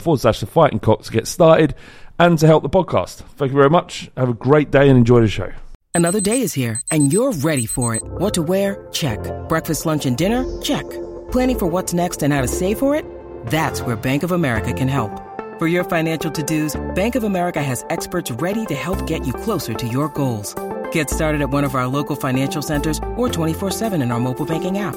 forward slash the fighting cock to get started and to help the podcast. Thank you very much. Have a great day and enjoy the show. Another day is here and you're ready for it. What to wear? Check. Breakfast, lunch, and dinner? Check. Planning for what's next and how to save for it? That's where Bank of America can help. For your financial to-dos, Bank of America has experts ready to help get you closer to your goals. Get started at one of our local financial centers or 24-7 in our mobile banking app.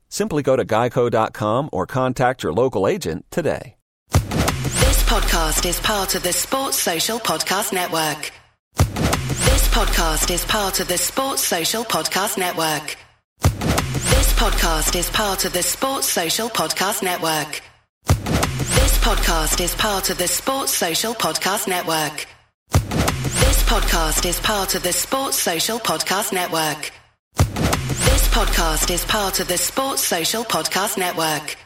Simply go to geico.com or contact your local agent today. This podcast is part of the Sports Social Podcast Network. This podcast is part of the Sports Social Podcast Network. This podcast is part of the Sports Social Podcast Network. This podcast is part of the Sports Social Podcast Network. This podcast is part of the Sports Social Podcast Network. This podcast is part of the Sports Social Podcast Network.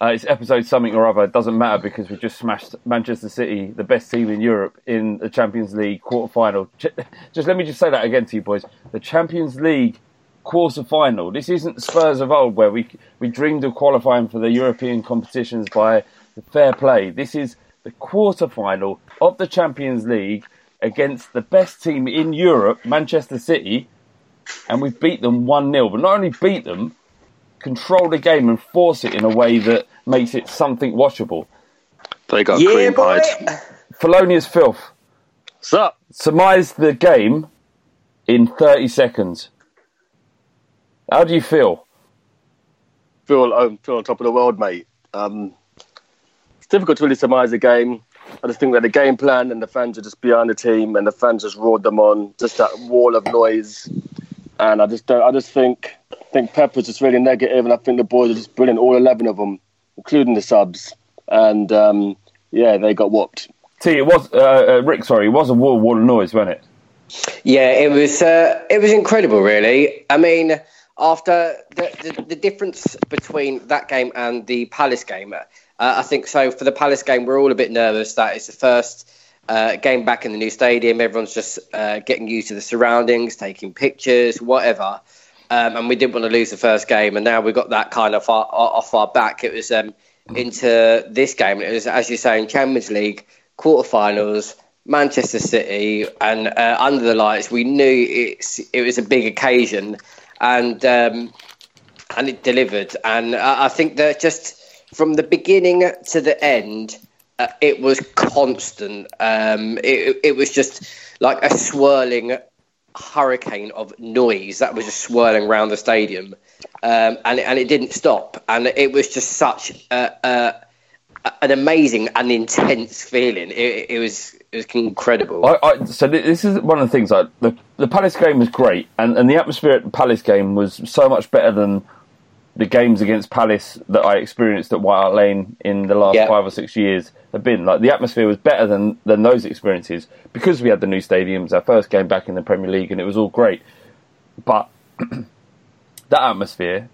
Uh, it's episode something or other. It doesn't matter because we just smashed Manchester City, the best team in Europe, in the Champions League quarter final. Just let me just say that again to you, boys. The Champions League quarter final. This isn't Spurs of old where we we dreamed of qualifying for the European competitions by fair play. This is the quarter final of the Champions League against the best team in Europe, Manchester City, and we beat them 1 0. But not only beat them, control the game and force it in a way that makes it something watchable. They got Yeah, cream boy. pied. Thelonious filth. What's up? Surmise the game in 30 seconds. How do you feel? Feel, um, feel on top of the world, mate. Um, it's difficult to really surmise the game. I just think that the game plan and the fans are just behind the team, and the fans just roared them on. Just that wall of noise, and I just don't. I just think think Pep was just really negative, and I think the boys are just brilliant. All eleven of them. including the subs, and um, yeah, they got whopped. See, it was uh, uh, Rick. Sorry, it was a wall wall of noise, wasn't it? Yeah, it was. Uh, it was incredible, really. I mean, after the, the, the difference between that game and the Palace game, uh, I think so. For the Palace game, we're all a bit nervous that it's the first uh, game back in the new stadium. Everyone's just uh, getting used to the surroundings, taking pictures, whatever. Um, and we didn't want to lose the first game, and now we've got that kind of far, off our back. It was um, into this game. It was, as you say, in Champions League quarterfinals. Manchester City, and uh, under the lights, we knew it's it was a big occasion, and um, and it delivered. And I, I think that just from the beginning to the end, uh, it was constant. Um, it, it was just like a swirling hurricane of noise that was just swirling around the stadium, um, and and it didn't stop. And it was just such a, a, an amazing and intense feeling. It, it was it was incredible. I, I, so this is one of the things. Like the the Palace game was great, and, and the atmosphere at the Palace game was so much better than the games against Palace that I experienced at White Hart Lane in the last Yeah. five or six years have been. Like the atmosphere was better than than those experiences because we had the new stadiums, our first game back in the Premier League, and it was all great. But that atmosphere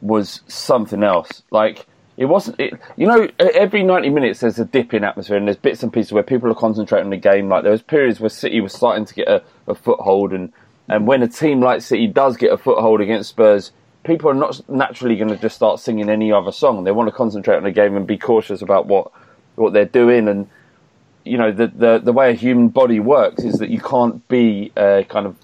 was something else. Like it wasn't. It, you know, every ninety minutes there's a dip in atmosphere, and there's bits and pieces where people are concentrating on the game. Like there was periods where City was starting to get a, a foothold, and and when a team like City does get a foothold against Spurs, people are not naturally going to just start singing any other song. They want to concentrate on the game and be cautious about what what they're doing and you know the, the the way a human body works is that you can't be uh, kind of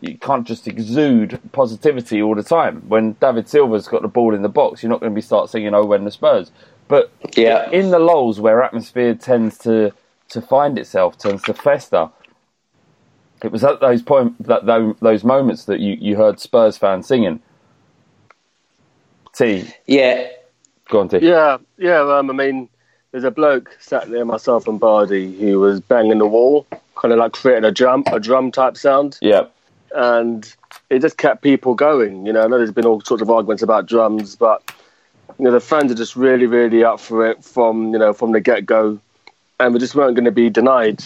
you can't just exude positivity all the time. When David Silva's got the ball in the box, you're not going to be start singing "Oh, when the Spurs." But Yeah. in the lulls where atmosphere tends to to find itself, tends to fester. It was at those point that those moments that you, you heard Spurs fans singing. T, yeah, go on, T. Yeah, yeah. Um, I mean, there's a bloke sat there, myself and Bardi, who was banging the wall, kind of like creating a drum, a drum type sound, Yeah, and it just kept people going. You know, I know there's been all sorts of arguments about drums, but you know, the fans are just really, really up for it from you know from the get go, and we just weren't going to be denied.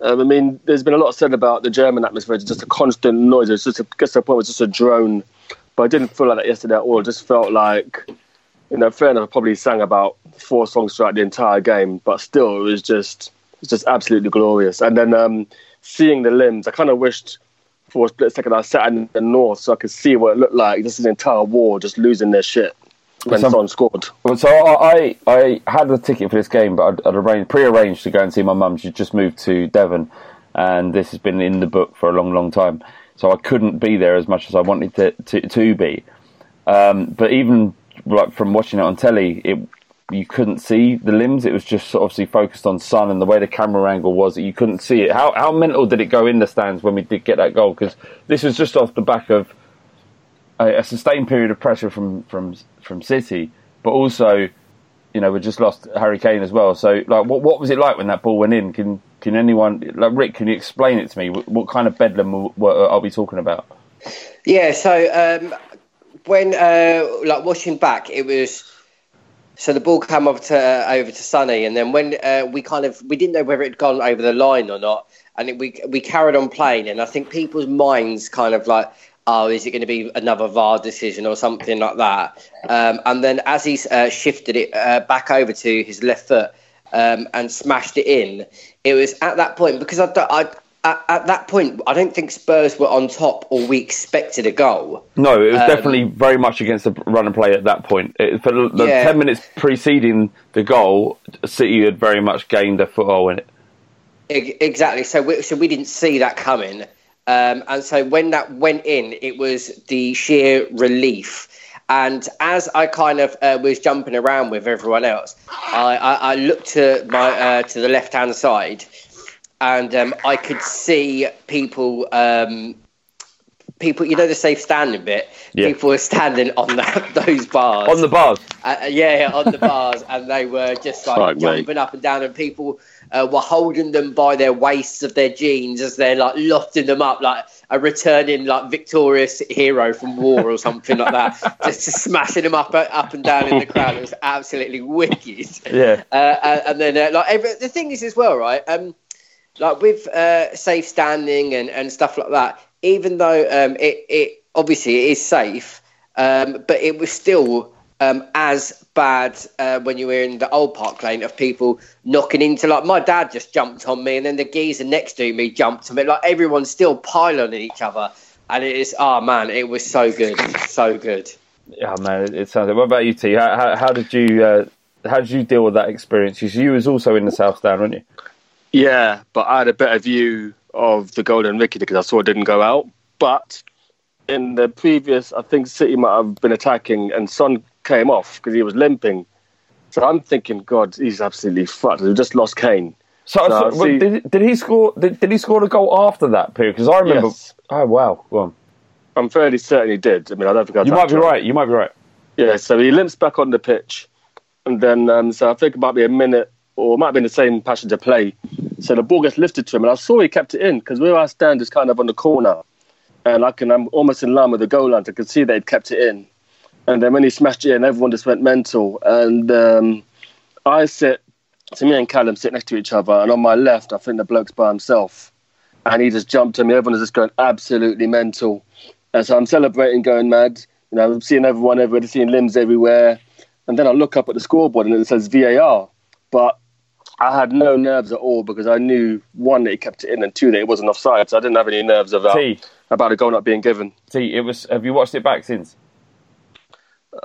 Um, I mean, there's been a lot said about the German atmosphere. It's just a constant noise. It's just a, gets to the point where it's just a drone. But I didn't feel like that yesterday at all. It just felt like, you know, fair enough. I probably sang about four songs throughout the entire game, but still, it was just, it's just absolutely glorious. And then um, seeing the limbs, I kind of wished for a split second I sat in the north so I could see what it looked like. Just an entire war just losing their shit when Some- someone scored. So I, I I had a ticket for this game, but I'd, I'd arranged, pre-arranged to go and see my mum. She'd just moved to Devon, and this has been in the book for a long, long time. So I couldn't be there as much as I wanted to to, to be. Um, but even like from watching it on telly, it you couldn't see the limbs. It was just obviously focused on sun and the way the camera angle was that you couldn't see it. How how mental did it go in the stands when we did get that goal? Because this was just off the back of a, a sustained period of pressure from from from City, but also, you know, we just lost Harry Kane as well. So, like, what what was it like when that ball went in? Can can anyone, like Rick, can you explain it to me? What, what kind of bedlam are we talking about? Yeah, so um, when uh, like watching back, it was so the ball came over to uh, over to Sonny, and then when uh, we kind of we didn't know whether it had gone over the line or not, and it, we we carried on playing, and I think people's minds kind of like. Oh, is it going to be another VAR decision or something like that? Um, and then as he uh, shifted it uh, back over to his left foot um, and smashed it in, it was at that point because I, I at, at that point I don't think Spurs were on top or we expected a goal. No, it was Um, definitely very much against the run and play at that point. It, for the, the Yeah. ten minutes preceding the goal, City had very much gained a foothold in it. Exactly. So we, so we didn't see that coming, um, and so when that went in, it was the sheer relief. And as I kind of uh, was jumping around with everyone else, I, I, I looked to my uh, to the left hand side, and um, I could see people um, people, you know, the safe standing bit. Yeah. People were standing on that, those bars. On the bars. Uh, uh, yeah, yeah, on the bars, and they were just like mate. jumping up and down, and people uh, were holding them by their waists of their jeans as they're like lofting them up, like a returning like victorious hero from war or something like that, just, just smashing them up uh, up and down in the crowd. It was absolutely wicked. Yeah. Uh, uh, and then uh, like every, the thing is as well, right? Um, like with uh, safe standing and, and stuff like that, even though um, it, it obviously it is safe, um, but it was still um, as bad uh, when you were in the old park lane of people knocking into like my dad just jumped on me and then the geezer next to me jumped on me like everyone's still piling on each other and it is oh man it was so good so good Yeah, man, it, it sounds. What about you, T? How, how, how did you uh, how did you deal with that experience? You, you was also in the South Stand, weren't you? Yeah, but I had a better view of the Golden Ricky because I saw it didn't go out. But in the previous, I think City might have been attacking, and Son came off because he was limping. So I'm thinking, God, he's absolutely fucked. We just lost Kane. So, No, so- see- did, did he score? Did, did he score the goal after that period? Because I remember. Yes. Oh wow, go on. I'm fairly certain he did. I mean, I don't think I You might be right. You might be right. Yeah, so he limps back on the pitch, and then um, so I think it might be a minute or it might have been the same to play. So the ball gets lifted to him, and I saw he kept it in because where I stand is kind of on the corner, and I can I'm almost in line with the goal line. I can see he'd kept it in, and then when he smashed it in, everyone just went mental. And um, I sit, so me and Callum sit next to each other, and on my left, I think the bloke's by himself, and he just jumped on me. Everyone is just going absolutely mental. And so I'm celebrating, going mad. You know, I'm seeing everyone everywhere, seeing limbs everywhere. And then I look up at the scoreboard and it says VAR. But I had no nerves at all because I knew, one, that he kept it in, and two, that it wasn't offside. So I didn't have any nerves about, T, about a goal not being given. T, it was. Have you watched it back since?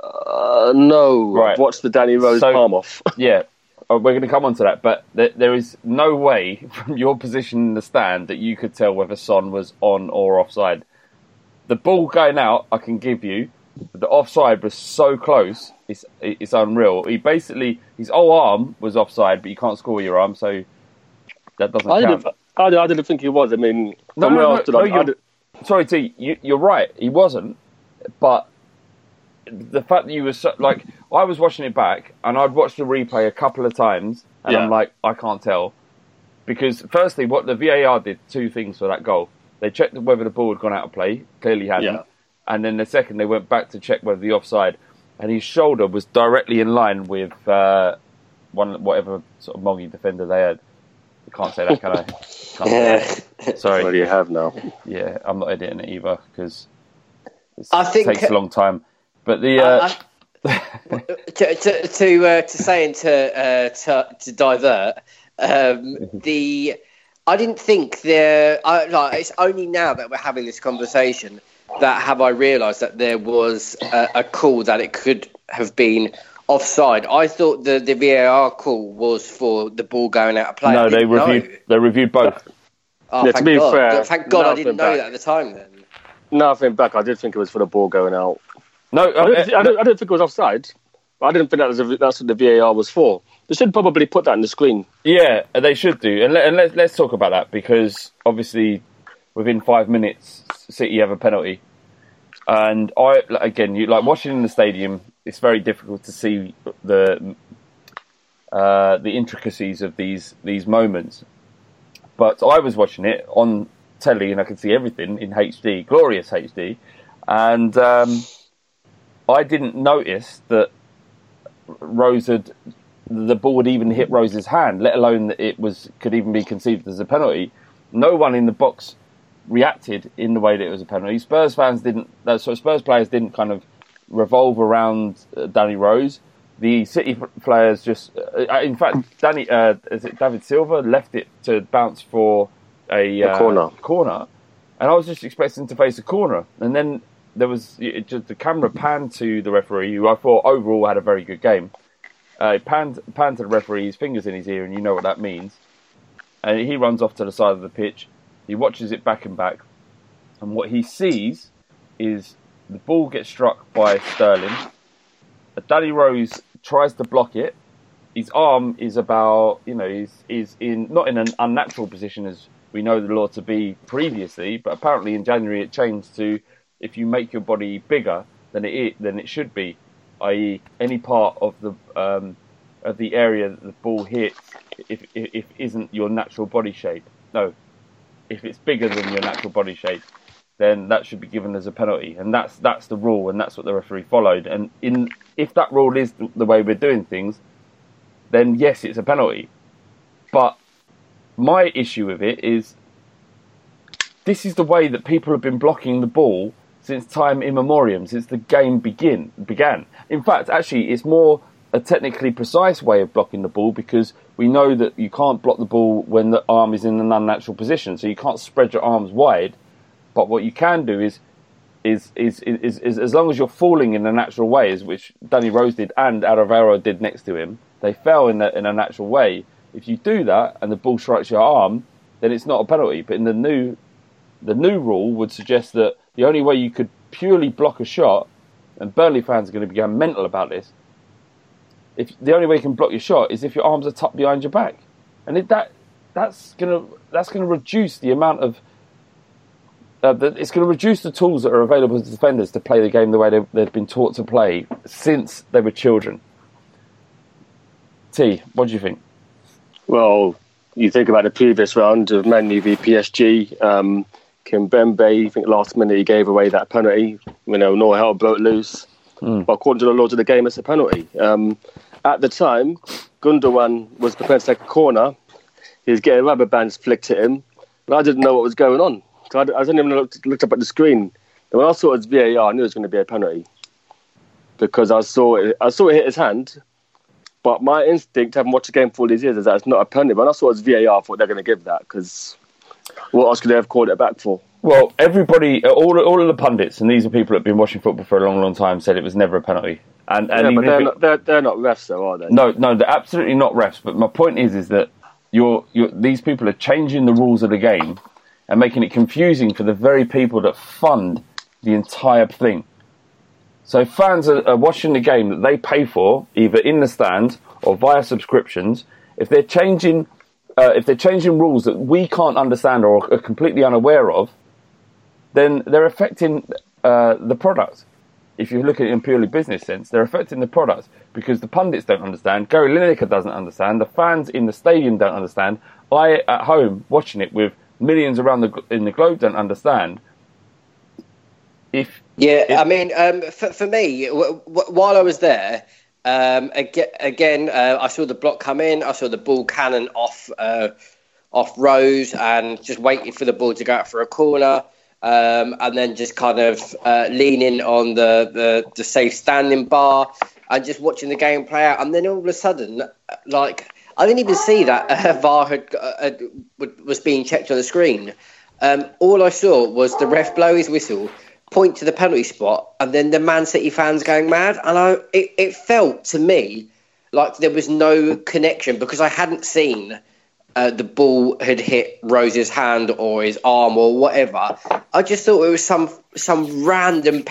Uh, no. Right. I've watched the Danny Rose So- palm off. Yeah, oh, we're going to come on to that. But th- there is no way from your position in the stand that you could tell whether Son was on or offside. The ball going out, I can give you. But the offside was so close, it's it's unreal. He basically his whole arm was offside, but you can't score with your arm, so that doesn't I count. didn't, I, I didn't think he was. I mean, No, no, no, no, I- I you're- did- Sorry, T, you, you're right. He wasn't, but the fact that you were so, like, I was watching it back, and I'd watched the replay a couple of times, and Yeah. I'm like, I can't tell, because firstly, what the VAR did two things for that goal. They checked whether the ball had gone out of play, clearly hadn't, Yeah. and then the second they went back to check whether the offside, and his shoulder was directly in line with uh, one whatever sort of moggy defender they had. I can't say that, can I? Can't say that. Sorry. what do you have now? Yeah, I'm not editing it either because it I think- takes a long time. But the uh, I- to to to, uh, to say and to, uh, to to divert um, the I didn't think there I, like it's only now that we're having this conversation that have I realised that there was a, a call that it could have been offside. I thought the the VAR call was for the ball going out of play. No, they didn't know. reviewed they reviewed both. Oh, Yeah, to thank be God. fair, thank God I didn't know back. that at the time. Then Nothing back. I did think it was for the ball going out. No, I uh, didn't, I didn't, I didn't think it was offside. I didn't think that was a, that's what the VAR was for. They should probably put that on the screen. yeah, they should do. And, let, and let, let's talk about that because obviously within five minutes, City have a penalty. And I again, you like watching in the stadium. It's very difficult to see the uh, the intricacies of these these moments. But I was watching it on telly, and I could see everything in HD, glorious HD, and um, I didn't notice that Rose had the ball had even hit Rose's hand, let alone that it was could even be conceived as a penalty. No one in the box reacted in the way that it was a penalty. Spurs fans didn't. Uh, so Spurs players didn't kind of revolve around uh, Danny Rose. The City players just, uh, in fact, Danny uh, is it David Silva left it to bounce for a, uh, corner. corner, and I was just expecting to face a corner, and then there was it just the camera panned to the referee, who I thought overall had a very good game. Uh, he panned, panned to the referee, his fingers in his ear, and you know what that means. And he runs off to the side of the pitch. He watches it back and back, and what he sees is the ball gets struck by Sterling. Danny Rose tries to block it. His arm is about, you know, is is in not in an unnatural position as we know the law to be previously, but apparently in January it changed to if you make your body bigger than it than it should be, i.e., any part of the um, of the area that the ball hits, if, if if isn't your natural body shape, no, if it's bigger than your natural body shape, then that should be given as a penalty, and that's that's the rule, and that's what the referee followed. And in if that rule is the way we're doing things, then yes, it's a penalty. But my issue with it is this is the way that people have been blocking the ball since time immemorial, since the game begin began. In fact, actually, it's more a technically precise way of blocking the ball because we know that you can't block the ball when the arm is in an unnatural position, so you can't spread your arms wide. But what you can do is is, is, is, is, as long as you're falling in a natural way, which Danny Rose did and Alvaro did next to him, they fell in, the, in a natural way. If you do that and the ball strikes your arm, then it's not a penalty. But in the new the new rule would suggest that the only way you could purely block a shot, and Burnley fans are going to become mental about this. If the only way you can block your shot is if your arms are tucked behind your back, and if that that's gonna that's gonna reduce the amount of uh, it's going to reduce the tools that are available to defenders to play the game the way they, they've been taught to play since they were children. T, what do you think? Well, you think about the previous round of Man U v PSG. Um, Kimpembe, I think last minute he gave away that penalty. You know, no help broke loose. Mm. But according to the laws of the game, it's a penalty. Um, at the time, Gundogan was prepared to take a corner. He was getting rubber bands flicked at him, but I didn't know what was going on. I, I didn't even look, looked up at the screen. And when I saw it was VAR, I knew it was going to be a penalty because I saw it. I saw it hit his hand, but my instinct, having watched the game for all these years, is that it's not a penalty. But when I saw it was VAR, I thought they're going to give that because what else could they have called it back for? Well, everybody, uh, all all of the pundits, and these are people that have been watching football for a long, long time, said it was never a penalty. And, and yeah, but they're, it, not, they're, they're not refs, though, are they? No, no, they're absolutely not refs. But my point is, is that you're, you're, these people are changing the rules of the game and making it confusing for the very people that fund the entire thing. So fans are, are watching the game that they pay for, either in the stands or via subscriptions. If they're changing uh, if they're changing rules that we can't understand or are completely unaware of, then they're affecting uh, the product. If you look at it in purely business sense, they're affecting the product because the pundits don't understand, Gary Lineker doesn't understand, the fans in the stadium don't understand. I at home watching it with millions around the in the globe don't understand. If yeah, if, I mean, um, for, for me, w- w- while I was there, um, again, uh, I saw the block come in. I saw the ball cannon off uh, off Rose and just waiting for the ball to go out for a corner. Um, and then just kind of uh, leaning on the, the, the safe standing bar and just watching the game play out. And then all of a sudden, like, I didn't even see that uh, VAR had, uh, was being checked on the screen. Um, all I saw was the ref blow his whistle point to the penalty spot, and then the Man City fans going mad. And I, it, it felt to me like there was no connection because I hadn't seen uh, the ball had hit Rose's hand or his arm or whatever. I just thought it was some some random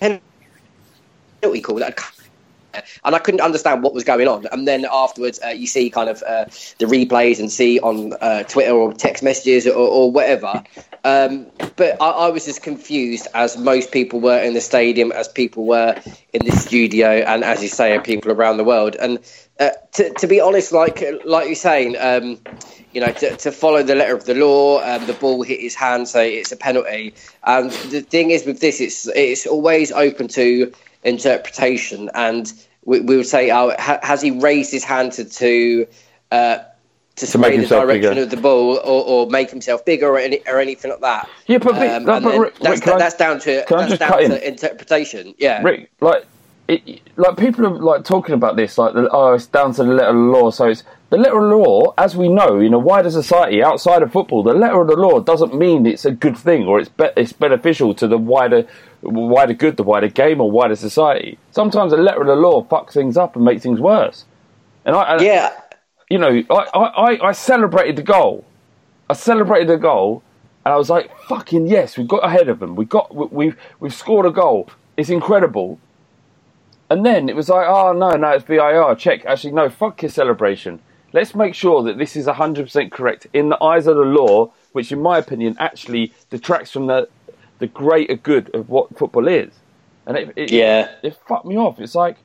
penalty call that and I couldn't understand what was going on. And then afterwards, uh, you see kind of uh, the replays and see on uh, Twitter or text messages or, or whatever. Um, but I, I, was as confused as most people were in the stadium, as people were in the studio, and as you say, people around the world. And uh, to, to, be honest, like like you're saying, um, you know, to, to, follow the letter of the law, um, the ball hit his hand, so it's a penalty. And the thing is with this, it's it's always open to interpretation, and we, we would say, oh, ha, has he raised his hand to to, uh, to, to sway the direction bigger. of the ball or, or, make himself bigger or, any, or anything like that? Yeah, but, um, but, but Rick, that's, I, that's, down to that's down to interpretation. Yeah, Rick, like. It, like people are like talking about this, like oh, it's down to the letter of the law. So it's the letter of the law, as we know, in a wider society outside of football, the letter of the law doesn't mean it's a good thing or it's be- it's beneficial to the wider wider good, the wider game, or wider society. Sometimes the letter of the law fucks things up and makes things worse. And I, and, yeah, you know, I, I, I celebrated the goal. I celebrated the goal, and I was like, "Fucking yes, we got ahead of them. We got, we, we've, we've scored a goal. It's incredible." And then it was like, "Oh no, no, it's VAR. Check. Actually, no. Fuck your celebration. let's make sure that this is 100% correct in the eyes of the law, which, in my opinion, actually detracts from the the greater good of what football is. And it, it, Yeah. it fucked me off. It's like,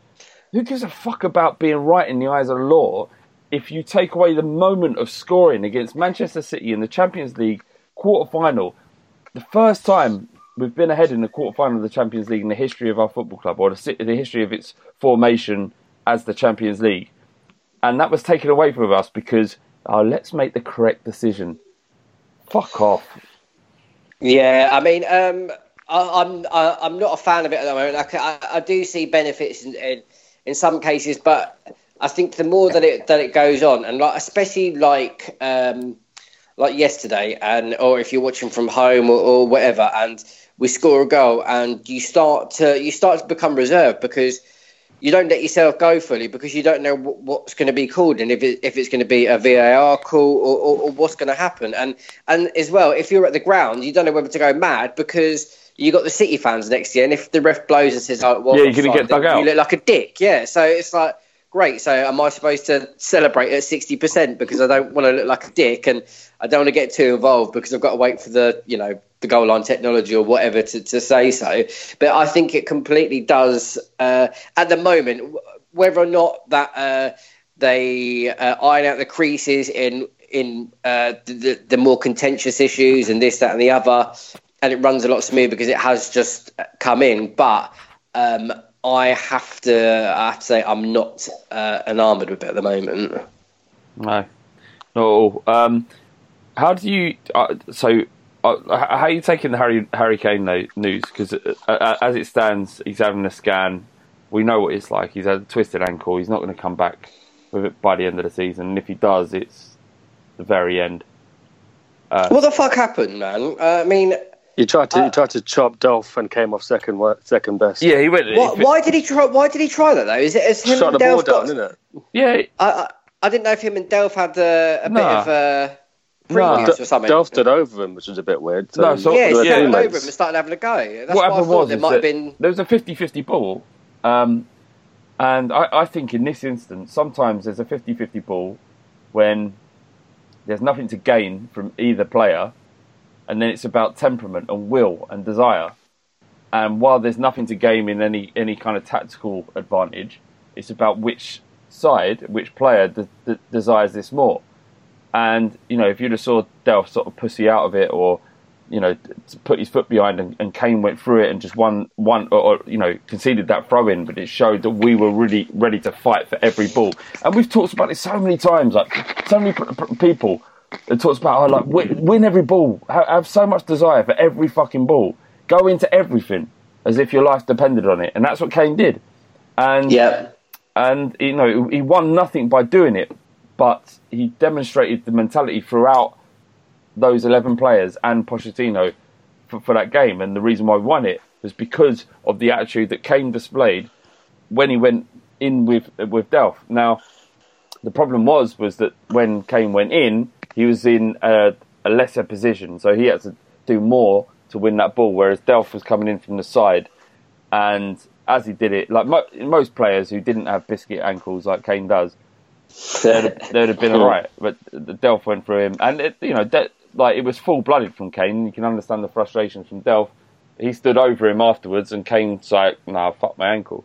who gives a fuck about being right in the eyes of the law if you take away the moment of scoring against Manchester City in the Champions League quarter final? The first time we've been ahead in the quarter final of the Champions League in the history of our football club, or the, the history of its formation as the Champions League. And that was taken away from us because, oh, let's make the correct decision. Fuck off. Yeah, I mean, um, I, I'm I, I'm not a fan of it at the moment. Like, I, I do see benefits in, in in some cases, but I think the more that it that it goes on, and like especially like um, like yesterday, and or if you're watching from home or, or whatever, and we score a goal, and you start to you start to become reserved because you don't let yourself go fully because you don't know what, what's going to be called and if, it, if it's going to be a VAR call or, or, or what's going to happen. And and as well, if you're at the ground, you don't know whether to go mad because you got the City fans next to you, and if the ref blows and says, "Oh, well, Yeah, you're gonna get dug out. You look like a dick. Yeah, so it's like. Great. So, am I supposed to celebrate at sixty percent because I don't want to look like a dick and I don't want to get too involved because I've got to wait for the, you know, the goal line technology or whatever to, to say so. But I think it completely does uh, at the moment, whether or not that uh, they uh, iron out the creases in in uh, the, the, more contentious issues and this, that, and the other, and it runs a lot smoother because it has just come in. But um, I have to, I have to say, I'm not uh, enamoured with it at the moment. No, no. Um, how do you? Uh, so, uh, how are you taking the Harry Harry Kane news? Because uh, uh, as it stands, he's having a scan. We know what it's like. He's had a twisted ankle. He's not going to come back with it by the end of the season. And if he does, it's the very end. what the fuck happened, man? Uh, I mean, You tried to you tried to chop Delph and came off second second best. Yeah, he went. what, why did he try? Why did he try that though? Is it as him Shot and the ball Delph down, got? isn't it? Yeah, I, I I didn't know if him and Delph had uh, a bit Nah. of uh, Nah. previous or something. Delph stood over him, which was a bit weird. No, so- yeah, he Yeah, started over him and started having a go. That's what why I thought was might have been. there was a 50-50 ball, um, and I, I think in this instance, sometimes there's a 50-50 ball when there's nothing to gain from either player, and then it's about temperament and will and desire. And while there's nothing to gain in any any kind of tactical advantage, it's about which side, which player de- de- desires this more. And you know, if you'd have saw Delph sort of pussy out of it, or you know, put his foot behind, and, and Kane went through it and just won one, or, or you know, conceded that throw in, but it showed that we were really ready to fight for every ball. And we've talked about it so many times, like so many p- p- people that talks about how like win, win every ball, have, have so much desire for every fucking ball, go into everything as if your life depended on it, and that's what Kane did. And Yeah, and you know he won nothing by doing it, but he demonstrated the mentality throughout those eleven players and Pochettino for, for that game. And the reason why he won it was because of the attitude that Kane displayed when he went in with with Delph. Now, the problem was was that when Kane went in, he was in a, a lesser position, so he had to do more to win that ball. Whereas Delph was coming in from the side, and as he did it, like mo- most players who didn't have biscuit ankles like Kane does, they'd have, they'd have been alright. But the Delph went through him, and it, you know, De- like it was full blooded from Kane. You can understand the frustration from Delph. He stood over him afterwards, and Kane's like, "Nah, fuck my ankle."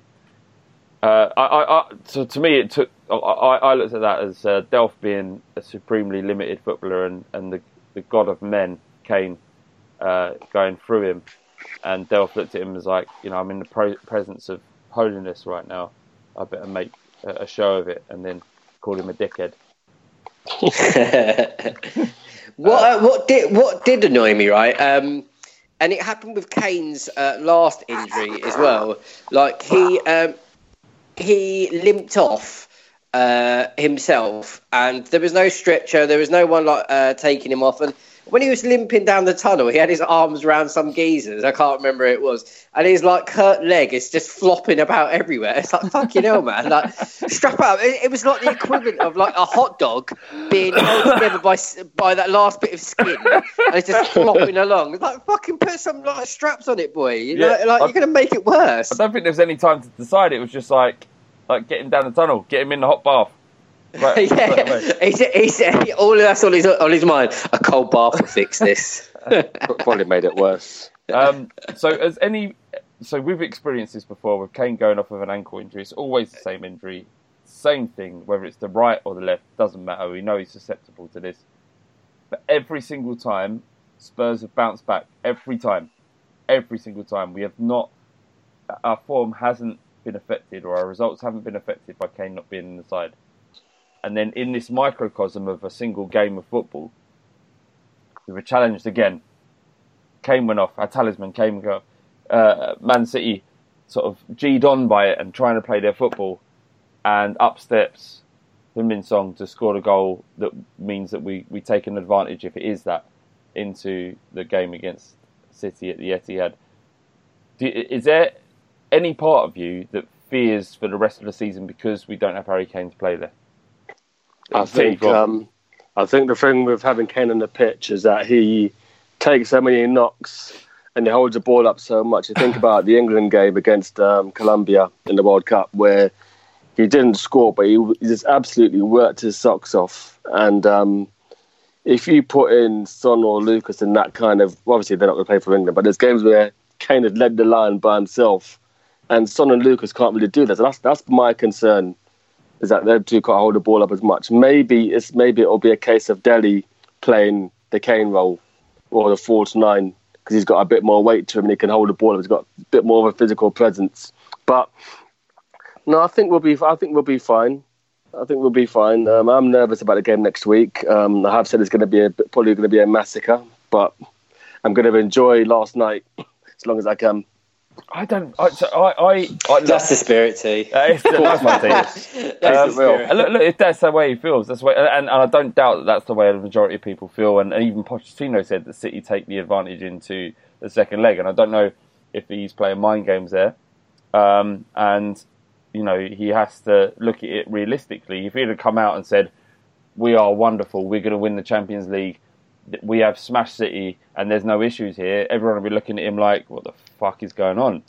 Uh, I, I, so to me, it took. I, I looked at that as uh, Delph being a supremely limited footballer, and, and the the god of men, Kane, uh, going through him, and Delph looked at him as like, you know, I'm in the pro- presence of holiness right now. I better make a, a show of it, and then called him a dickhead. what uh, what did what did annoy me, right? Um, and it happened with Kane's uh, last injury as well. Like he um, he limped off uh, himself, and there was no stretcher. There was no one like uh, taking him off. And when he was limping down the tunnel, he had his arms around some geezers. I can't remember who it was, and his like hurt leg is just flopping about everywhere. It's like fucking hell, man! Like strap up. It, it was like the equivalent of like a hot dog being held together by by that last bit of skin, and it's just flopping along. It's like fucking put some like straps on it, boy. You know, Yeah, like I- you're gonna make it worse. I don't think there was any time to decide. It was just like, like get him down the tunnel, get him in the hot bath. Right, straight away. yeah, he's, he's, he, all that's on his on his mind. A cold bath will fix this. Probably made it worse. Um, so, as any, so we've experienced this before with Kane going off with an ankle injury. It's always the same injury, same thing. Whether it's the right or the left doesn't matter. We know he's susceptible to this. But every single time, Spurs have bounced back. Every time, every single time, we have not. Our form hasn't been affected, or our results haven't been affected by Kane not being in the side. And then in this microcosm of a single game of football, we were challenged again. Kane went off. Our talisman Kane off. Uh, Man City sort of G'd on by it and trying to play their football, and up steps Min Song to score a goal that means that we, we take an advantage if it is that into the game against City at the Etihad. Do, is there any part of you that fears for the rest of the season because we don't have Harry Kane to play there? I think um, I think the thing with having Kane on the pitch is that he takes so many knocks and he holds the ball up so much. You think about the England game against um, Colombia in the World Cup where he didn't score, but he, he just absolutely worked his socks off. And um, if you put in Son or Lucas in that kind of, well, obviously they're not going to play for England, but there's games where Kane had led the line by himself, and Son and Lucas can't really do that. So that's that's my concern is that they two can't hold the ball up as much. Maybe it's maybe it'll be a case of Dele playing the Kane role or the four to nine because he's got a bit more weight to him and he can hold the ball. He's got a bit more of a physical presence. But no, I think we'll be. I think we'll be fine. I think we'll be fine. Um, I'm nervous about the game next week. Um, I have said it's going to be a, probably going to be a massacre, but I'm going to enjoy last night as long as I can. I don't. I, so I, I, I That's the spirit, T. That's my team. That's Um, the look, look, if that's the way he feels, that's the way, and, and I don't doubt that that's the way the majority of people feel. And, and even Pochettino said that City take the advantage into the second leg, and I don't know if he's playing mind games there. Um, and you know, he has to look at it realistically. If he had come out and said, "We are wonderful, we're going to win the Champions League," we have smashed City, and there's no issues here, everyone will be looking at him like, "What the fuck is going on?"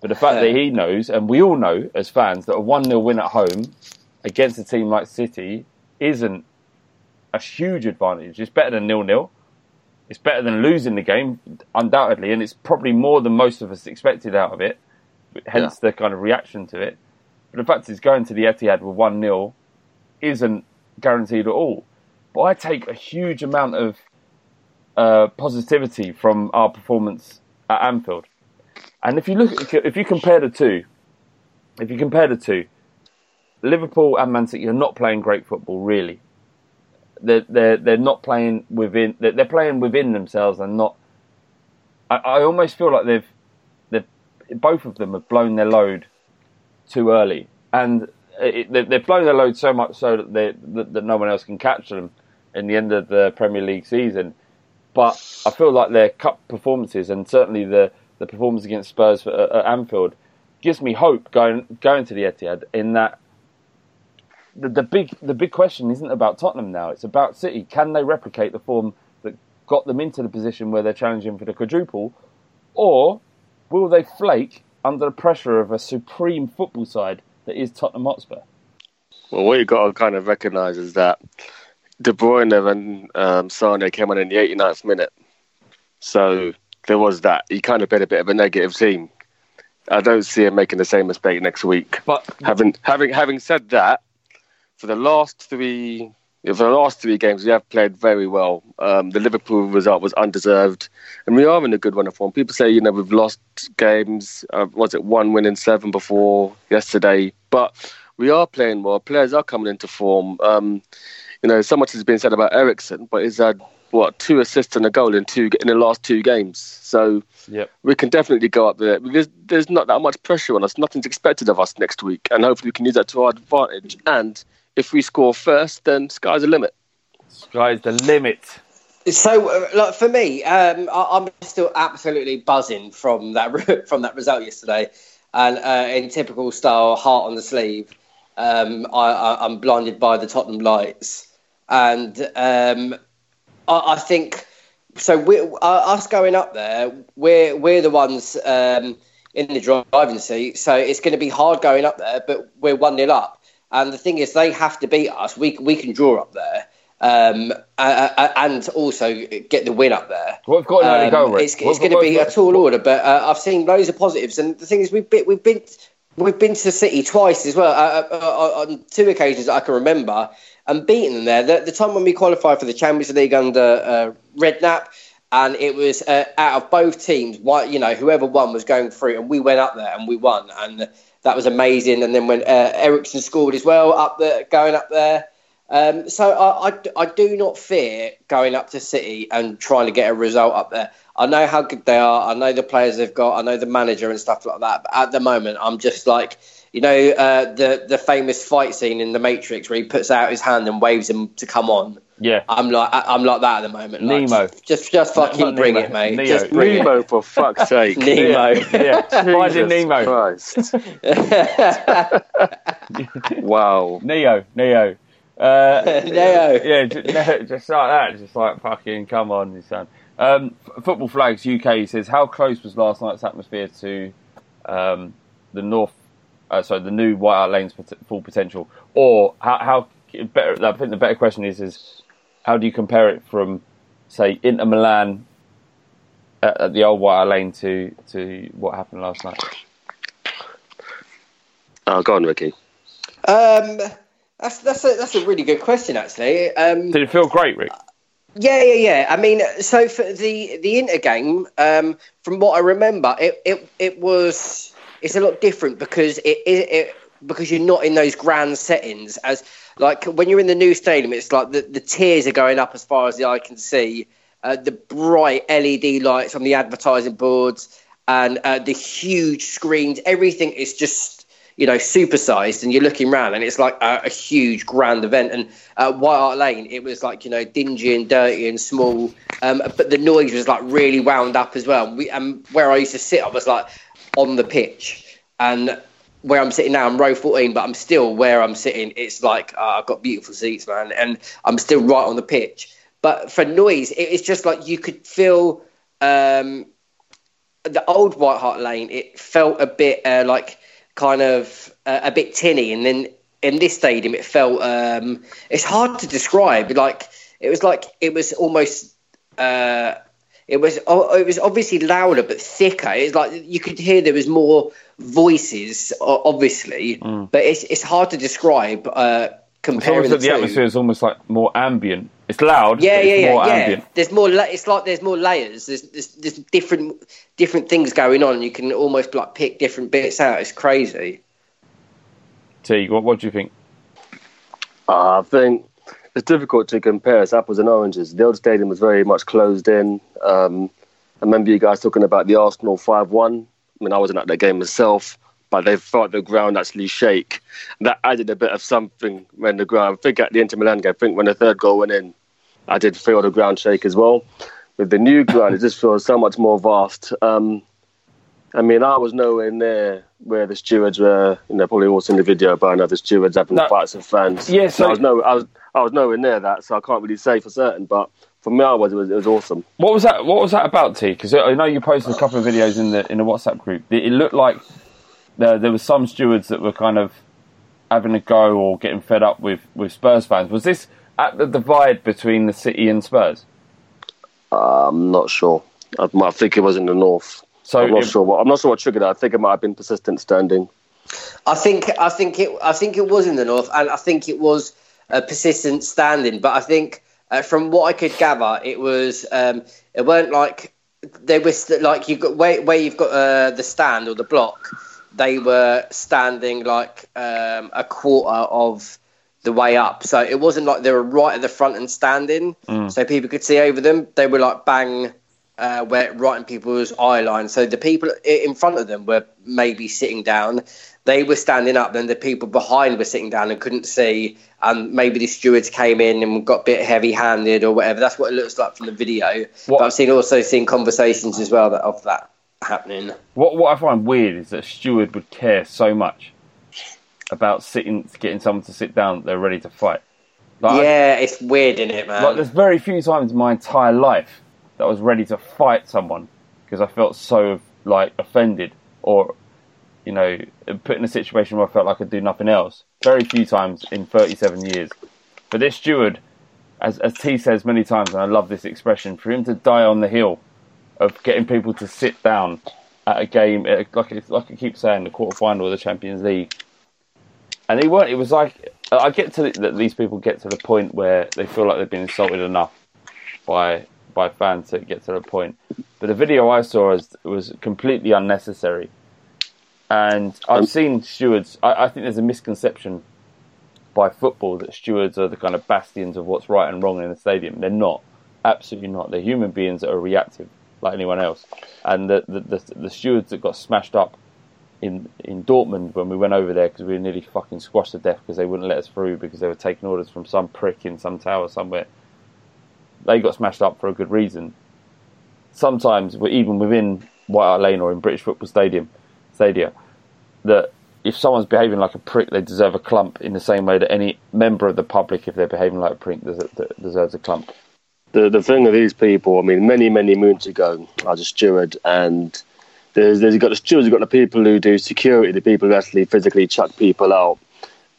But the fact that he knows, and we all know as fans, that a 1 0 win at home against a team like City isn't a huge advantage. It's better than nil nil. It's better than losing the game, undoubtedly, and it's probably more than most of us expected out of it. Hence the kind of reaction to it. But the fact is, going to the Etihad with 1 0 isn't guaranteed at all. But I take a huge amount of uh, positivity from our performance at Anfield. And if you look, if you compare the two, if you compare the two, Liverpool and Man City are not playing great football, really. They're they're they're not playing within. They're, playing within themselves and not. I, I almost feel like they've they've both of them have blown their load too early, and it, they, they've blown their load so much so that they that, that no one else can catch them in the end of the Premier League season. But I feel like their cup performances and certainly the the performance against Spurs at Anfield gives me hope going going to the Etihad. In that the, the big the big question isn't about Tottenham now; it's about City. Can they replicate the form that got them into the position where they're challenging for the quadruple, or will they flake under the pressure of a supreme football side that is Tottenham Hotspur? Well, what you've got to kind of recognise is that De Bruyne and um, Sane came on in the 89th minute. So there was that. He kind of been a bit of a negative team. I don't see him making the same mistake next week. But Having having having said that, for the last three for the last three games, we have played very well. Um, the Liverpool result was undeserved, and we are in a good run of form. People say, you know, we've lost games. Uh, was it one win in seven before yesterday? But we are playing well. Players are coming into form. Um, you know, so much has been said about Eriksen, but he's had what two assists and a goal in two in the last two games. So Yep. we can definitely go up there. There's, there's not that much pressure on us. Nothing's expected of us next week, and hopefully we can use that to our advantage. And if we score first, then sky's the limit. sky's the limit. So, uh, like for me, um, I, I'm still absolutely buzzing from that from that result yesterday, and uh, in typical style, heart on the sleeve. Um, I, I, I'm blinded by the Tottenham lights, and um, I, I think so. We, uh, us going up there, we're we're the ones um, in the driving seat, so it's going to be hard going up there. But we're one nil up, And the thing is, they have to beat us. We we can draw up there. Um, uh, uh, and also get the win up there. What we've got an early Um, goal, Rick? It's, it's going to be a tall order, but uh, I've seen loads of positives. And the thing is, we've been, we've been we've been to the City twice as well, uh, uh, uh, on two occasions that I can remember, and beaten them there. The, the time when we qualified for the Champions League under uh, Redknapp, and it was uh, out of both teams, you know whoever won was going through, and we went up there and we won, and that was amazing. And then when uh, Eriksen scored as well, up there, going up there. Um, so I, I, I do not fear going up to City and trying to get a result up there. I know how good they are. I know the players they've got. I know the manager and stuff like that. But at the moment, I'm just like, you know, uh, the the famous fight scene in The Matrix where he puts out his hand and waves him to come on. Yeah. I'm like, I- I'm like that at the moment. Like, Nemo. just just fucking Not bring Nemo, it, mate. Neo. Just bring Nemo, for fuck's sake. it. Nemo. Yeah. Finding Jesus Nemo. Christ. wow. Neo. Neo. Uh, Neo. Yeah, just, just like that. Just like fucking come on, you son. Um, Football Flags UK says, how close was last night's atmosphere to um, the North? Uh, sorry, the new White Hart Lane's pot- full potential, or how? how better, I think the better question is, is how do you compare it from, say, Inter Milan at, at the old White Hart Lane to to what happened last night? Oh, go on, Ricky. Um, that's that's a that's a really good question actually. Um, Did it feel great, Rick? Yeah, yeah, yeah. I mean, so for the the Inter game, um, from what I remember, it, it it was it's a lot different because it, it, it because you're not in those grand settings as like when you're in the new stadium, it's like the the tiers are going up as far as the eye can see. Uh, the bright LED lights on the advertising boards and uh, the huge screens, everything is just you know, supersized, and you're looking around, and it's like a, a huge, grand event. And uh, White Hart Lane, it was like you know, dingy and dirty and small, um, but the noise was like really wound up as well. We, um, where I used to sit, I was like on the pitch, and where I'm sitting now, I'm row 14, but I'm still where I'm sitting. It's like uh, I've got beautiful seats, man, and I'm still right on the pitch. But for noise, it's just like you could feel. Um, the old White Hart Lane, it felt a bit uh, like kind of uh, a bit tinny, and then in this stadium, it felt um, it's hard to describe. Like it was like it was almost. Uh, it was oh, it was obviously louder but thicker. It's like you could hear there was more voices, o- obviously, but it's it's hard to describe. Uh, comparing the the two. atmosphere is almost like more ambient. It's loud. Yeah, but yeah, it's yeah, more yeah. ambient. There's more. La- it's like there's more layers. There's, there's there's different different things going on. You can almost like pick different bits out. It's crazy. T, what, what do you think? Uh, I think it's difficult to compare. It's apples and oranges. The old stadium was very much closed in. Um, I remember you guys talking about the Arsenal 5 1. I mean, I wasn't at that game myself, but they felt the ground actually shake. That added a bit of something when the ground, I think at the Inter Milan game, I think when the third goal went in, I did feel the ground shake as well. With the new ground, it just feels so much more vast. Um, I mean, I was nowhere near where the stewards were. You know, probably also in the video, but I know the stewards having No. fights with fans. Yeah, so- I was no, I was, I was nowhere near that, so I can't really say for certain. But for me, I was, it was, it was awesome. What was that? What was that about, T? Because I know you posted a couple of videos in the in the WhatsApp group. It, looked like there there was some stewards that were kind of having a go or getting fed up with with Spurs fans. Was this at the divide between the City and Spurs? Uh, I'm not sure. I, I think it was in the north. So I'm not it- sure. What, I'm not sure what triggered that. I think it might have been persistent standing. I think I think it I think it was in the north, and I think it was a persistent standing. But I think uh, from what I could gather, it was um, it weren't like they were st- like you got where, where you've got uh, the stand or the block. They were standing like um, a quarter of the way up, so it wasn't like they were right at the front and standing, so people could see over them. They were like bang uh, where right in people's eye line. So the people in front of them were maybe sitting down. They were standing up, then the people behind were sitting down and couldn't see. And maybe the stewards came in and got a bit heavy-handed or whatever. That's what it looks like from the video. What- But I've seen also seen conversations as well that, of that happening. What what I find weird is that a steward would care so much about sitting, getting someone to sit down. that They're ready to fight. Like, yeah, it's weird, isn't it, man? Like, there's very few times in my entire life that I was ready to fight someone because I felt so like offended or you know, put in a situation where I felt like I could do nothing else. Very few times in 37 years. But this steward, as, as T says many times, and I love this expression, for him to die on the hill of getting people to sit down at a game, uh, like like I keep saying, the quarter final of the Champions League, and he weren't. It was like I get to that these people get to the point where they feel like they've been insulted enough by by fans to get to the point. But the video I saw was was completely unnecessary, and I've oh. seen stewards. I, I think there's a misconception by football that stewards are the kind of bastions of what's right and wrong in the stadium. They're not. Absolutely not. They're human beings that are reactive like anyone else. And the the, the, the stewards that got smashed up in in Dortmund when we went over there because we were nearly fucking squashed to death because they wouldn't let us through because they were taking orders from some prick in some tower somewhere. They got smashed up for a good reason. Sometimes, even within White Hart Lane or in British Football Stadium, Stadia, that if someone's behaving like a prick, they deserve a clump in the same way that any member of the public, if they're behaving like a prick, deserves a clump. The the thing of these people, I mean, many many moons ago, I was a steward and there's, there's got the stewards, you've got the people who do security, the people who actually physically chuck people out.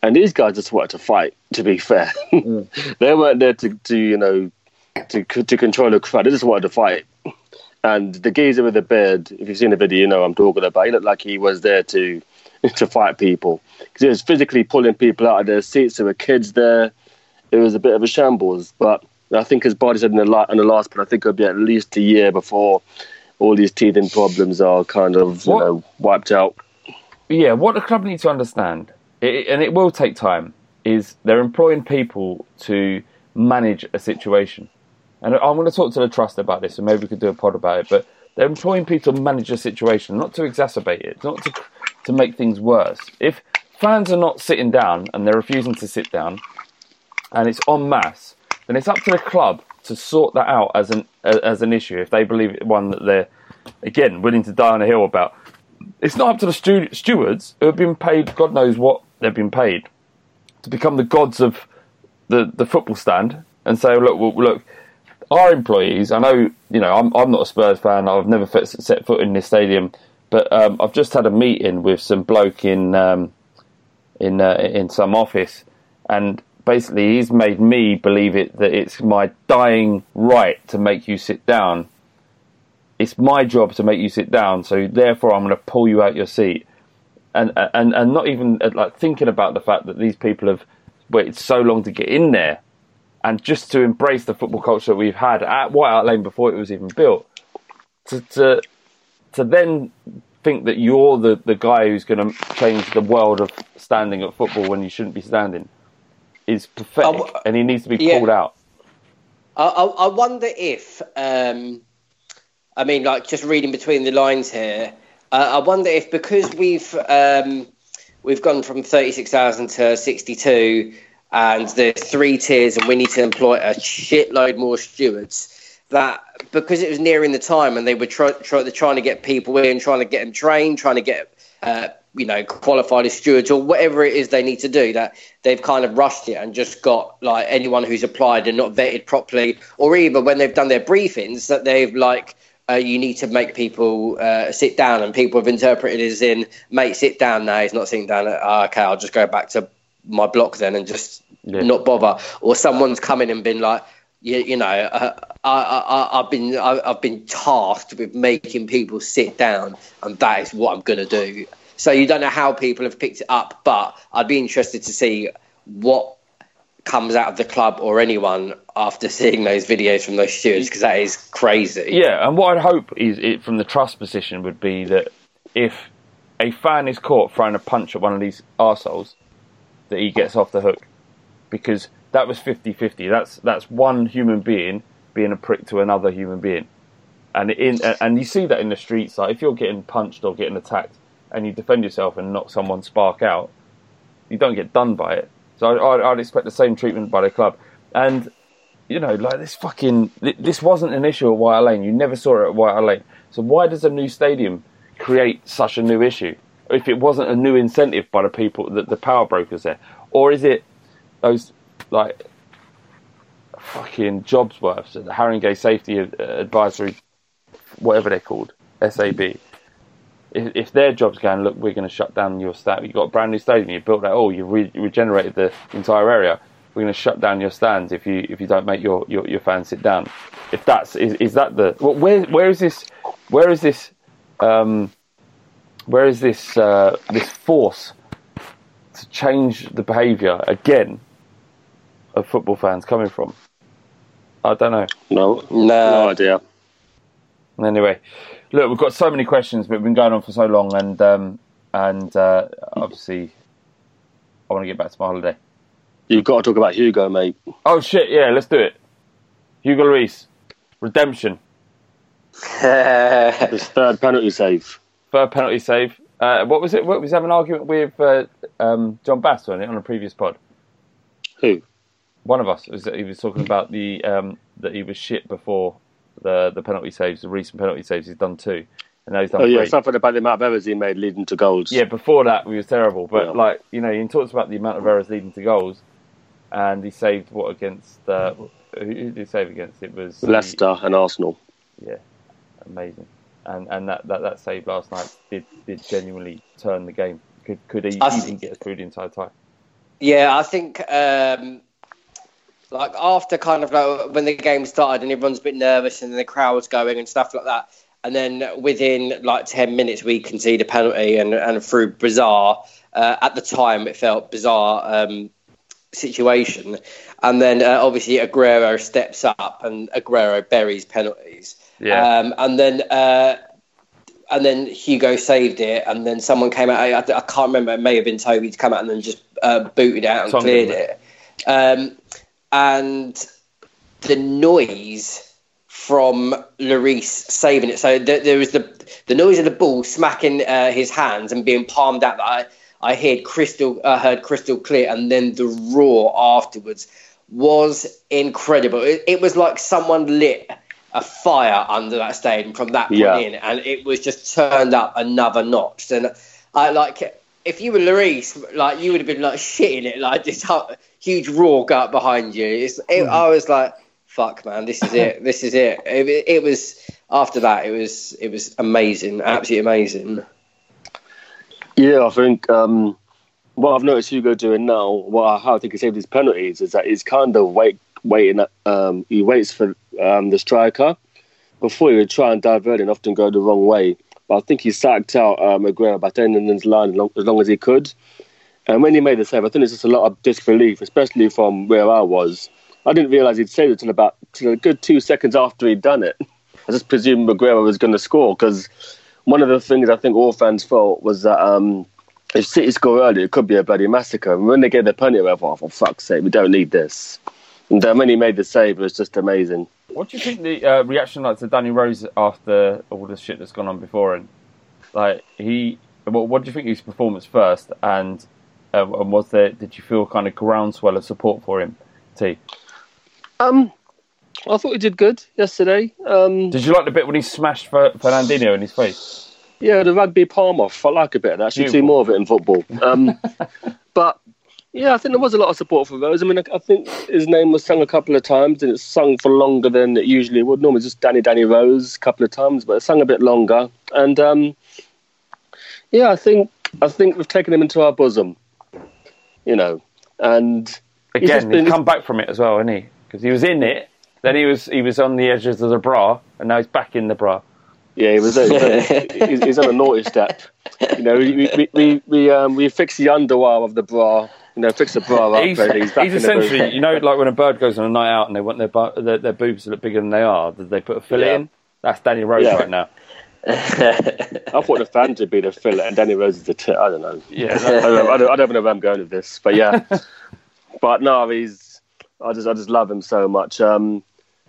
And these guys just wanted to fight, to be fair. Mm. they weren't there to, to, you know, to to control the crowd. They just wanted to fight. And the geezer with the beard, if you've seen the video, you know I'm talking about. He looked like he was there to to fight people because he was physically pulling people out of their seats. There were kids there. It was a bit of a shambles. But I think, as Bardi said in the, in the last, but I think it'll be at least a year before all these teething problems are kind of you know wiped out. Yeah, what the club needs to understand, it, and it will take time, is they're employing people to manage a situation. And I'm going to talk to the trust about this, and maybe we could do a pod about it. But they're employing people to manage the situation, not to exacerbate it, not to to make things worse. If fans are not sitting down and they're refusing to sit down, and it's en masse, then it's up to the club to sort that out as an as an issue if they believe it one that they're again willing to die on a hill about. It's not up to the stu- stewards who have been paid God knows what they've been paid to become the gods of the the football stand and say, look, look, our employees. I know you know I'm I'm not a Spurs fan. I've never set foot in this stadium, but um, I've just had a meeting with some bloke in um, in uh, in some office, and basically he's made me believe it that it's my dying right to make you sit down. It's my job to make you sit down, so therefore I'm going to pull you out your seat, and and and not even like thinking about the fact that these people have waited so long to get in there, and just to embrace the football culture that we've had at White Hart Lane before it was even built, to to to then think that you're the, the guy who's going to change the world of standing at football when you shouldn't be standing is pathetic, uh, and he needs to be yeah. pulled out. I, I, wonder if, um, I mean, like just reading between the lines here, uh, I wonder if because we've um, we've gone from thirty six thousand to sixty two, and the three tiers, and we need to employ a shitload more stewards. That because it was nearing the time, and they were try, try, they're trying to get people in, trying to get them trained, trying to get uh, you know, qualified as stewards or whatever it is they need to do, that they've kind of rushed it and just got like anyone who's applied and not vetted properly, or even when they've done their briefings, that they've like, uh, you need to make people uh, sit down, and people have interpreted it as in, mate, sit down now. He's not sitting down. Uh, okay, I'll just go back to my block then and just yeah. not bother. Or someone's coming and been like, you, you know, uh, I, I, have been I, I've been tasked with making people sit down, and that is what I'm going to do. So you don't know how people have picked it up, but I'd be interested to see what comes out of the club or anyone after seeing those videos from those stewards because that is crazy. Yeah, and what I'd hope is it, from the trust position would be that if a fan is caught throwing a punch at one of these arseholes, that he gets off the hook because that was 50-50. That's that's one human being being a prick to another human being, and in and you see that in the streets. Like if you're getting punched or getting attacked, and you defend yourself and knock someone spark out, you don't get done by it. So I, would expect the same treatment by the club. And you know, like this fucking this wasn't an issue at White Lane. You never saw it at White Lane. So why does a new stadium create such a new issue? If it wasn't a new incentive by the people, that the power brokers there, or is it those like fucking Jobsworths, at the Haringey Safety Advisory, whatever they're called, SAB? if, if their job's going, look, we're going to shut down your stand. You've got a brand new stadium. You built that. Oh, you re- regenerated the entire area. We're going to shut down your stands if you if you don't make your, your, your fans sit down. If that's is, is that the well, where where is this where is this um, where is this uh, this force to change the behaviour again of football fans coming from? I don't know. No, No. no idea. Anyway, look, we've got so many questions, but we've been going on for so long, and um, and uh, obviously, I want to get back to my holiday. You've got to talk about Hugo, mate. Oh shit! Yeah, let's do it. Hugo Lloris, redemption, His third penalty save. Third penalty save. Uh, what was it? What was he having an argument with uh, um, John Bass on it on a previous pod? Who? One of us was he was talking about the um, that he was shit before the the penalty saves, the recent penalty saves. He's done two, and now he's done Oh yeah, three. something about the amount of errors he made leading to goals. Yeah, before that he was terrible. But Yeah. like you know, he talks about the amount of errors leading to goals, and he saved what against? Uh, who did he save against? It was the- Leicester and Arsenal. yeah, amazing. And and that, that, that save last night did, did genuinely turn the game. Could could he I even think- get us through the entire time? Yeah, I think um, like after kind of like when the game started and everyone's a bit nervous and the crowd's going and stuff like that, and then within like ten minutes we concede a penalty and and through bizarre uh, at the time it felt bizarre um, situation, and then uh, obviously Aguero steps up and Aguero buries penalties, Yeah. um, and then. Uh, and then Hugo saved it, and then someone came out. I, I can't remember. It may have been Toby to come out and then just uh, booted out and cleared it. Um, and the noise from Lloris saving it. So th- there was the the noise of the ball smacking uh, his hands and being palmed out. That I, I heard crystal uh, heard crystal clear, and then the roar afterwards was incredible. It, it was like someone lit a fire under that stadium from that point Yeah. in, and it was just turned up another notch. And I like if you were Lloris, like you would have been like shitting it, like this huge roar go up behind you. It's, it, I was like, "Fuck, man, this is it. this is it. it." It was after that. It was it was amazing, absolutely amazing. Yeah, I think um, what I've noticed Hugo doing now, what how I think he saved his penalties, is that he's kind of wait, waiting. Um, he waits for um, the striker before he would try and divert and often go the wrong way. But I think he sacked out um, Aguero by in his line as long, as long as he could. And when he made the save, I think there's just a lot of disbelief, especially from where I was. I didn't realise he'd saved it till about till a good two seconds after he'd done it. I just presumed Aguero was going to score because one of the things I think all fans felt was that um, if City score early, it could be a bloody massacre. And when they gave the penalty, I thought, for fuck's sake, we don't need this. And then when he made the save, it was just amazing. What do you think the uh, reaction like to Danny Rose after all the shit that's gone on before him? Like he, what, what do you think his performance first? And uh, and was there? Did you feel kind of groundswell of support for him? T. Um, I thought he did good yesterday. Um, Did you like the bit when he smashed Fer- Fernandinho in his face? yeah, the rugby palm off. I like a bit of that. Should see more of it in football. Um, but yeah, I think there was a lot of support for Rose. I mean, I, I think his name was sung a couple of times, and it's sung for longer than it usually would. Normally, just Danny Danny Rose a couple of times, but it sung a bit longer. And um, yeah, I think I think we've taken him into our bosom. You know, and he's Again, been- he's come back from it as well, isn't he? Because he was in it, then he was he was on the edges of the bra, and now he's back in the bra. Yeah, he was. he's, he's on a naughty step. You know, we we we we, um, we fix the underwire of the bra. You know, fix the bra up. He's, he's back he's essentially, you know, like when a bird goes on a night out and they want their bu- their, their boobs to look bigger than they are, that they put a fillet Yeah. in. That's Danny Rose Yeah. right now. I thought the fans would be the fillet and Danny Rose is the tit. I don't know. Yeah, I don't, I, don't, I don't know where I'm going with this, but yeah. but no, he's. I just I just love him so much. Um,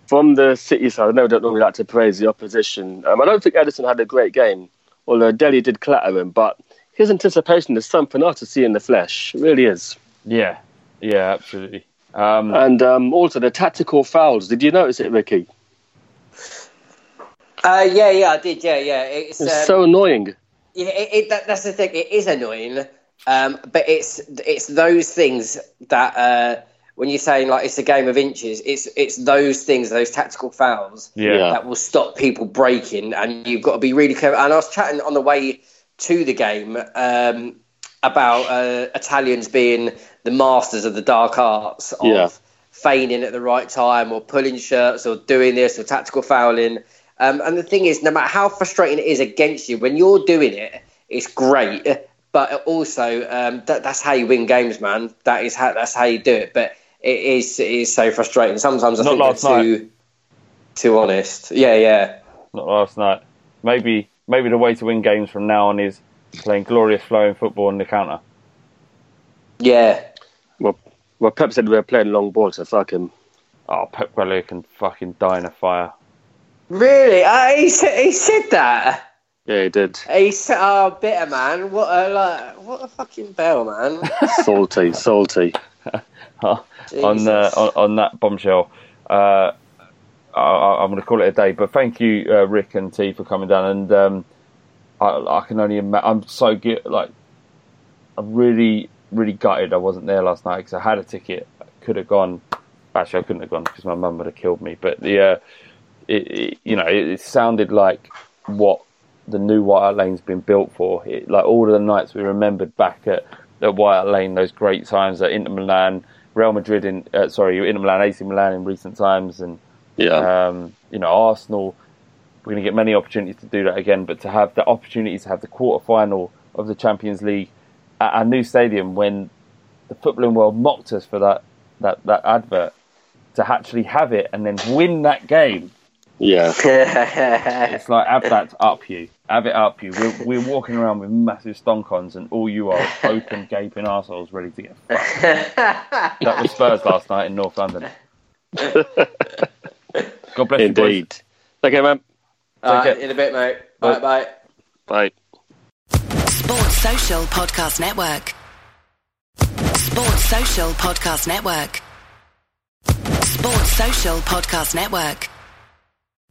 from the City side, I know we don't normally like to praise the opposition. Um, I don't think Ederson had a great game, although Dele did clatter him. But his anticipation is something else to see in the flesh. It really is. yeah, yeah, absolutely. Um, And um, also the tactical fouls. Did you notice it, Ricky? Uh, yeah, yeah, I did. Yeah, yeah. It's, It's um, so annoying. Yeah, it, it, that, that's the thing. It is annoying, um, but it's it's those things that uh, when you're saying like it's a game of inches, it's it's those things, those tactical fouls yeah. that will stop people breaking, and you've got to be really clever. And I was chatting on the way to the game um, about uh, Italians being the masters of the dark arts of Yeah. feigning at the right time or pulling shirts or doing this or tactical fouling. Um, and the thing is, no matter how frustrating it is against you, when you're doing it, it's great. But also, um, that, that's how you win games, man. That is how that's how you do it. But it is it is so frustrating. Sometimes I Not think last they're too too honest. Yeah, yeah. Not last night. Maybe maybe the way to win games from now on is playing glorious flowing football on the counter. Yeah. Well, well, Pep said we were playing long ball, so fuck him. Oh, Pep Guardiola can fucking die in a fire. Really? Uh, he said he said that. Yeah, he did. He said, "Oh, bitter man. What a like, what a fucking bell, man." salty, salty. on uh, on, on that bombshell. Uh, I, I'm going to call it a day. But thank you, uh, Rick and T, for coming down. And um, I, I can only imagine. I'm so like I'm really really gutted I wasn't there last night because I had a ticket. I could have gone. Actually, I couldn't have gone because my mum would have killed me. But the uh, it, it, you know it, it sounded like what the new White Hart Lane's been built for. It, like all of the nights we remembered back at, at White Hart Lane, those great times at Inter Milan, Real Madrid in uh, sorry Inter Milan, AC Milan in recent times, and Yeah. um, you know Arsenal. We're going to get many opportunities to do that again, but to have the opportunity to have the quarter final of the Champions League at our new stadium when the footballing world mocked us for that that that advert, to actually have it and then win that game yeah. it's like have that up you, have it up you. We're, we're walking around with massive stonkons, and all you are open, gaping assholes ready to get fucked. that was Spurs last night in North London. God bless you. Indeed. Okay, man. Uh, care. in a bit, mate. Bye, bye. Bye. Sports Social Podcast Network. Sports Social Podcast Network. Sports Social Podcast Network.